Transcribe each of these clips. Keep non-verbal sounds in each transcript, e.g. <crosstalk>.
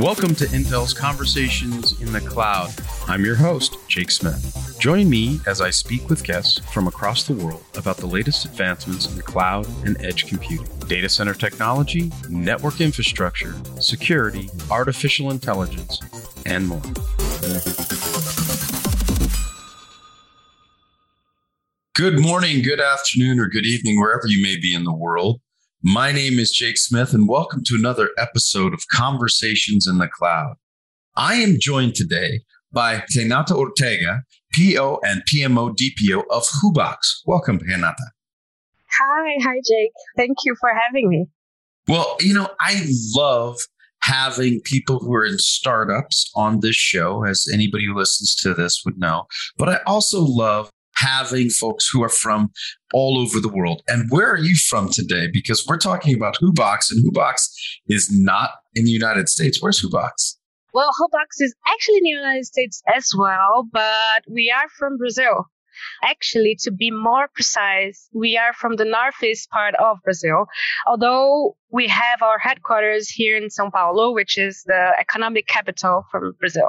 Welcome to Intel's Conversations in the Cloud. I'm your host, Jake Smith. Join me as I speak with guests from across the world about the latest advancements in cloud and edge computing, data center technology, network infrastructure, security, artificial intelligence, and more. Good morning, good afternoon, or good evening, wherever you may be in the world. My name is Jake Smith, and welcome to another episode of Conversations in the Cloud. I am joined today by Renata Ortega, PO and PMO DPO of Hoobox. Welcome, Renata. Hi, hi, Jake. Thank you for having me. Well, you know, I love having people who are in startups on this show, as anybody who listens to this would know. But I also love having folks who are from all over the world. And where are you from today? Because we're talking about Hoobox, and Hoobox is not in the United States. Where's Hoobox? Well, Hoobox is actually in the United States as well, but we are from Brazil. Actually, to be more precise, we are from the northeast part of Brazil, although we have our headquarters here in Sao Paulo, which is the economic capital from Brazil.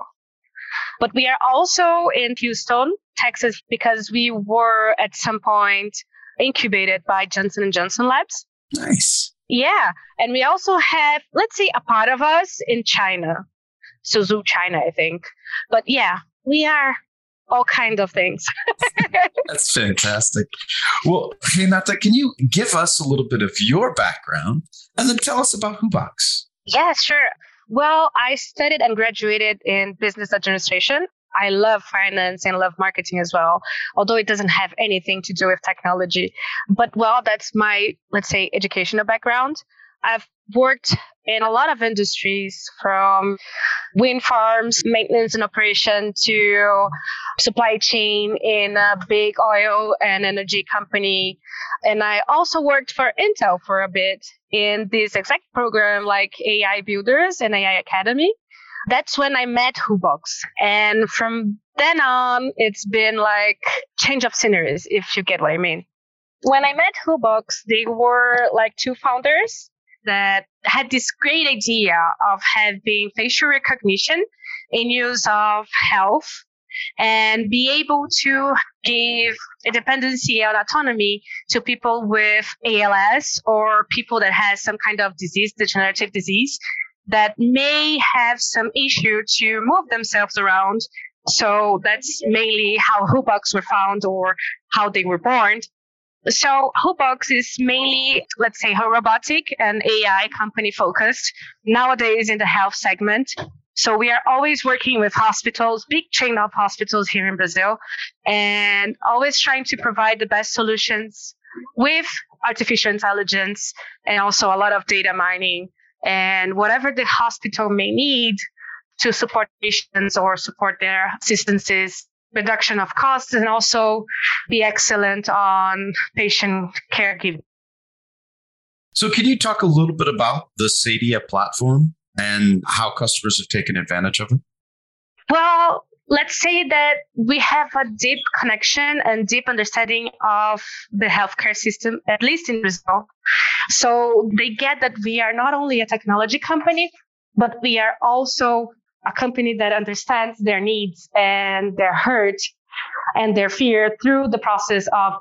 But we are also in Houston, Texas, because we were at some point incubated by Johnson and Johnson Labs. Nice. Yeah, and we also have, let's say, a part of us in China, Suzhou, China, I think. But yeah, we are all kinds of things. <laughs> That's fantastic. Well, Renata, can you give us a little bit of your background and then tell us about Hoobox? Yeah, sure. Well, I studied and graduated in business administration. I love finance and love marketing as well, although it doesn't have anything to do with technology. But well, that's my, let's say, educational background. I've worked in a lot of industries from wind farms, maintenance and operation to supply chain in a big oil and energy company. And I also worked for Intel for a bit in this exact program like AI Builders and AI Academy. That's when I met Hoobox. And from then on, it's been like change of sceneries, if you get what I mean. When I met Hoobox, they were like two founders that had this great idea of having facial recognition in use of health and be able to give independency and autonomy to people with ALS or people that has some kind of disease, degenerative disease that may have some issue to move themselves around. So that's mainly how Hoobox were found or how they were born. So Hoobox is mainly, let's say, robotic and AI company focused nowadays in the health segment. So we are always working with hospitals, big chain of hospitals here in Brazil, and always trying to provide the best solutions with artificial intelligence and also a lot of data mining and whatever the hospital may need to support patients or support their assistances reduction of costs and also be excellent on patient caregiving. So, can you talk a little bit about the Sadia platform and how customers have taken advantage of it? Well, let's say that we have a deep connection and deep understanding of the healthcare system, at least in Brazil. So they get that we are not only a technology company, but we are also a company that understands their needs and their hurt and their fear through the process of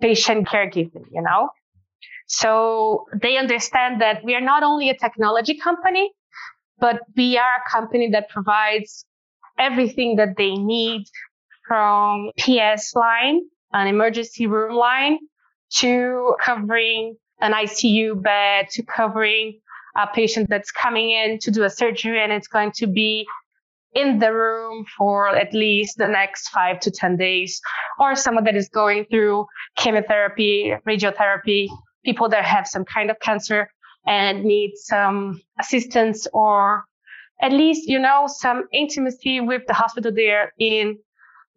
patient caregiving, you know? So they understand that we are not only a technology company, but we are a company that provides everything that they need from PS line, an emergency room line, to covering an ICU bed, to covering a patient that's coming in to do a surgery and it's going to be in the room for at least the next five to 10 days, or someone that is going through chemotherapy, radiotherapy, people that have some kind of cancer and need some assistance or at least, you know, some intimacy with the hospital they're in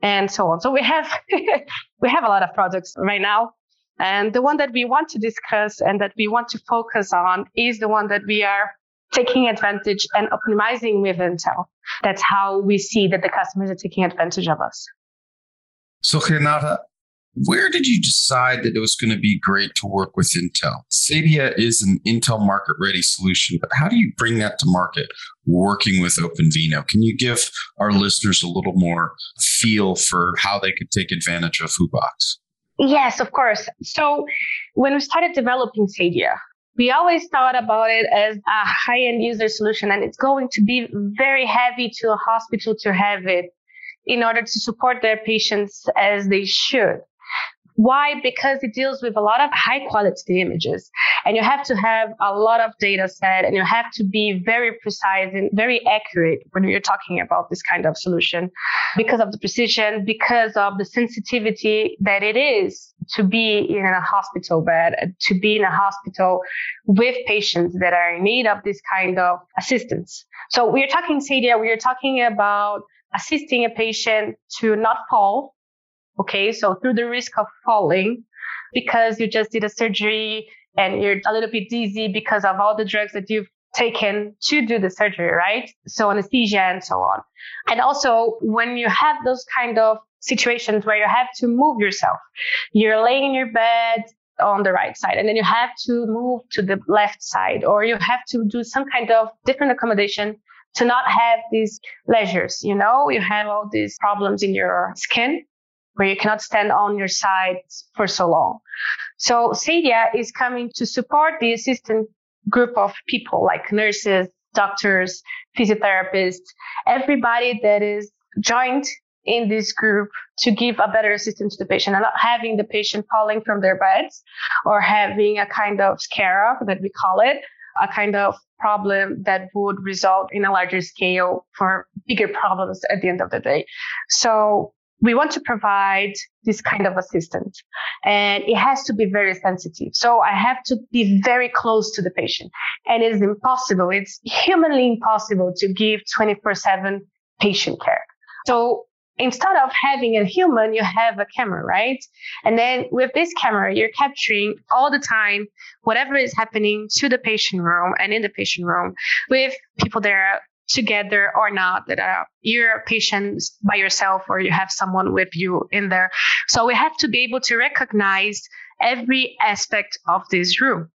and so on. So we have, <laughs> we have a lot of projects right now. And the one that we want to discuss and that we want to focus on is the one that we are taking advantage and optimizing with Intel. That's how we see that the customers are taking advantage of us. So, Renata, where did you decide that it was going to be great to work with Intel? Sadia is an Intel market ready solution, but how do you bring that to market working with OpenVINO? Can you give our listeners a little more feel for how they could take advantage of Hoobox? Yes, of course. So when we started developing Sadia, we always thought about it as a high end user solution and it's going to be very heavy to a hospital to have it in order to support their patients as they should. Why? Because it deals with a lot of high quality images and you have to have a lot of data set and you have to be very precise and very accurate when you're talking about this kind of solution because of the precision, because of the sensitivity that it is to be in a hospital bed, to be in a hospital with patients that are in need of this kind of assistance. So we are talking Sadia, we are talking about assisting a patient to not fall Okay. So through the risk of falling because you just did a surgery and you're a little bit dizzy because of all the drugs that you've taken to do the surgery, right? So anesthesia and so on. And also when you have those kind of situations where you have to move yourself, you're laying in your bed on the right side and then you have to move to the left side or you have to do some kind of different accommodation to not have these leisures, you know, you have all these problems in your skin where you cannot stand on your side for so long. So Sadia is coming to support the assistant group of people like nurses, doctors, physiotherapists, everybody that is joined in this group to give a better assistance to the patient and not having the patient falling from their beds or having a kind of scare that we call it, a kind of problem that would result in a larger scale for bigger problems at the end of the day. So we want to provide this kind of assistance and it has to be very sensitive. So I have to be very close to the patient and it is impossible. It's humanly impossible to give 24 seven patient care. So instead of having a human, you have a camera, right? And then with this camera, you're capturing all the time whatever is happening to the patient room and in the patient room with people there together or not that uh, you're a patient by yourself or you have someone with you in there. So we have to be able to recognize every aspect of this room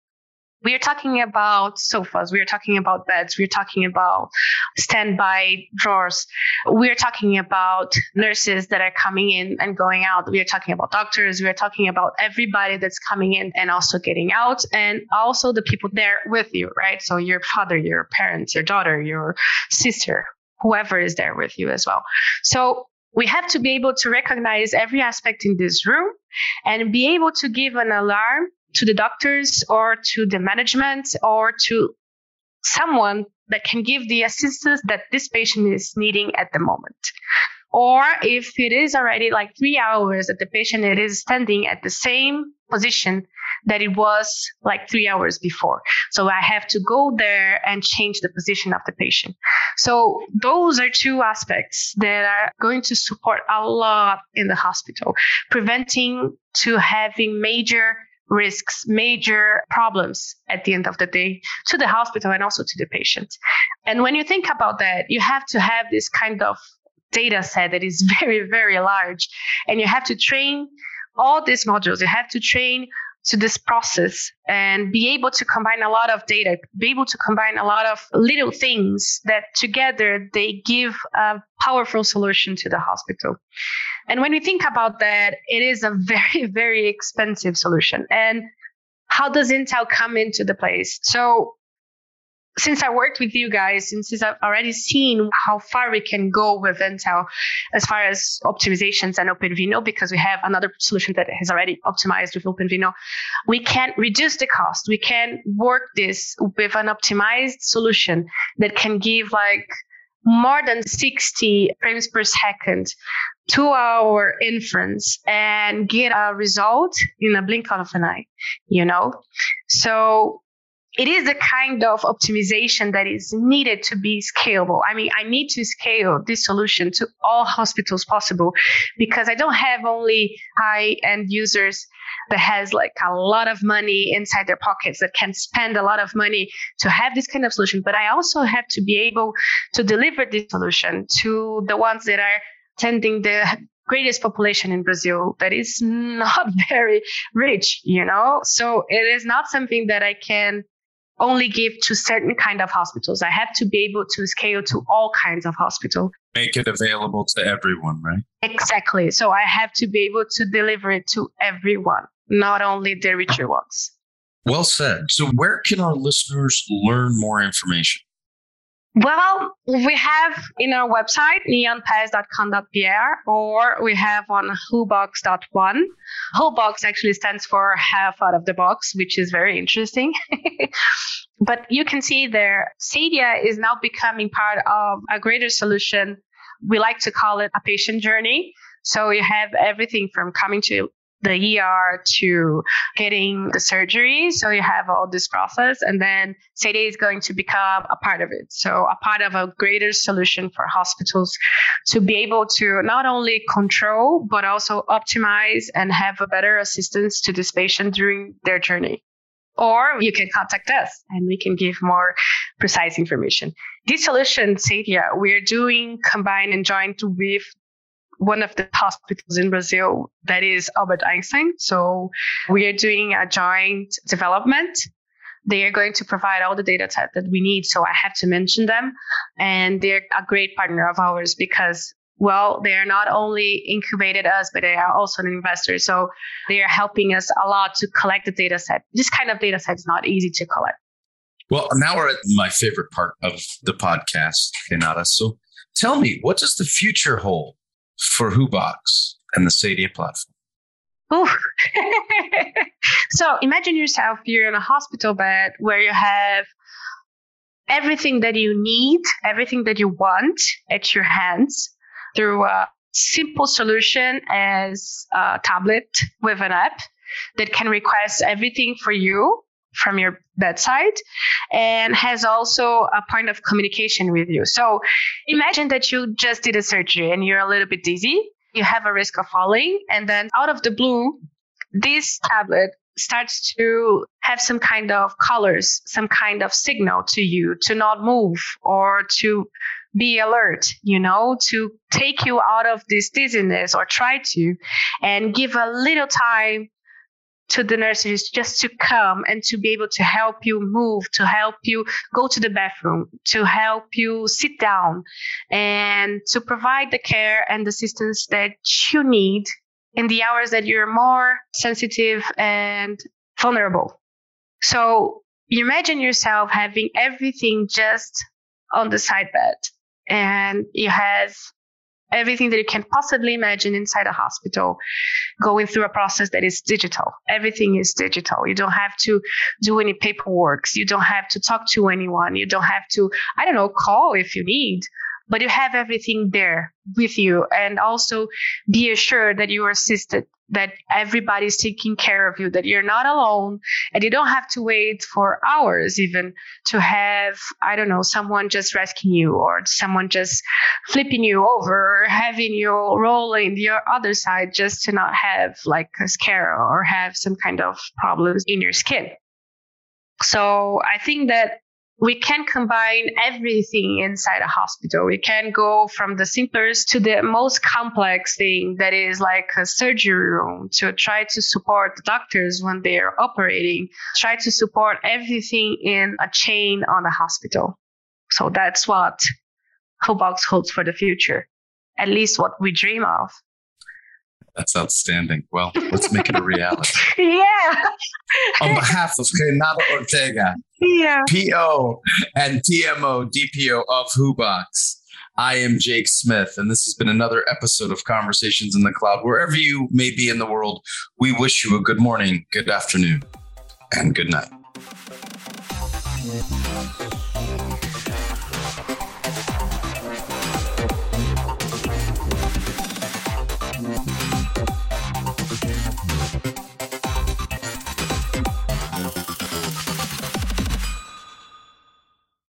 we are talking about sofas, we are talking about beds, we are talking about standby drawers, we are talking about nurses that are coming in and going out, we are talking about doctors, we are talking about everybody that's coming in and also getting out, and also the people there with you, right? So your father, your parents, your daughter, your sister, whoever is there with you as well. So we have to be able to recognize every aspect in this room and be able to give an alarm to the doctors or to the management or to someone that can give the assistance that this patient is needing at the moment. Or if it is already like three hours that the patient is standing at the same position that it was like three hours before. So I have to go there and change the position of the patient. So those are two aspects that are going to support a lot in the hospital, preventing to having major risks major problems at the end of the day to the hospital and also to the patient. And when you think about that, you have to have this kind of data set that is <laughs> very, very large. And you have to train all these modules. You have to train to this process and be able to combine a lot of data, be able to combine a lot of little things that together they give a powerful solution to the hospital. And when we think about that, it is a <laughs> very, very expensive solution. And how does Intel come into the place? So since I worked with you guys, and since I've already seen how far we can go with Intel as far as optimizations and OpenVINO, because we have another solution that has already optimized with OpenVINO, we can reduce the cost. We can work this with an optimized solution that can give like more than 60 frames per second to our inference and get a result in a blink of an eye, you know? So it is a kind of optimization that is needed to be scalable. I mean, I need to scale this solution to all hospitals possible because I don't have only high end users that has like a lot of money inside their pockets that can spend a lot of money to have this kind of solution, but I also have to be able to deliver this solution to the ones that are attending the greatest population in Brazil that is <laughs> not very rich, you know? So it is not something that I can only give to certain kind of hospitals. I have to be able to scale to all kinds of hospital. Make it available to everyone, right? Exactly. So I have to be able to deliver it to everyone, not only the richer ones. Well said. So where can our listeners learn more information? Well, we have in our website, neonpass.com.br, or we have on hoobox.one. Hoobox actually stands for half out of the box, which is very interesting. <laughs> but you can see there, Sadia is now becoming part of a greater solution. We like to call it a patient journey. So you have everything from coming to the ER to getting the surgery. So you have all this process, and then Sadia is going to become a part of it. So a part of a greater solution for hospitals to be able to not only control but also optimize and have a better assistance to this patient during their journey. Or you can contact us and we can give more precise information. This solution, Sadia, we're doing combined and joint with one of the hospitals in Brazil that is Albert Einstein. So we are doing a joint development. They are going to provide all the data set that we need. So I have to mention them. And they're a great partner of ours because well, they are not only incubated us, but they are also an investor. So they are helping us a lot to collect the data set. This kind of data set is not easy to collect. Well, now we're at my favorite part of the podcast, Renata. So tell me, what does the future hold for Hoobox and the Sadia platform? Oh, <laughs> so imagine yourself you're in a hospital bed where you have everything that you need, everything that you want at your hands through a simple solution as a tablet with an app that can request everything for you from your bedside and has also a point of communication with you. So imagine that you just did a surgery and you're a little bit dizzy, you have a risk of falling, and then out of the blue, this tablet starts to have some kind of colors, some kind of signal to you to not move or to be alert, you know, to take you out of this dizziness or try to, and give a little time to the nurses just to come and to be able to help you move, to help you go to the bathroom, to help you sit down, and to provide the care and assistance that you need in the hours that you're more sensitive and vulnerable. So imagine yourself having everything just on the side bed and you have everything that you can possibly imagine inside a hospital going through a process that is digital. Everything is digital. You don't have to do any paperwork you don't have to talk to anyone. You don't have to i don't know call if you need but you have everything there with you. And also be assured that you are assisted that everybody's taking care of you that you're not alone and you don't have to wait for hours even to have i don't know someone just rescuing you or someone just flipping you over or having you roll in the other side just to not have like a scare or have some kind of problems in your skin. So i think that we can combine everything inside a hospital. We can go from the simplest to the most complex thing that is like a surgery room to try to support the doctors when they're operating, try to support everything in a chain on the hospital. So that's what Hoobox holds for the future, at least what we dream of. That's outstanding. Well, let's make it a reality. <laughs> yeah. <laughs> On behalf of Renata Ortega, yeah. PO and TMO DPO of Hoobox, I am Jake Smith, and this has been another episode of Conversations in the Cloud. Wherever you may be in the world, we wish you a good morning, good afternoon, and good night.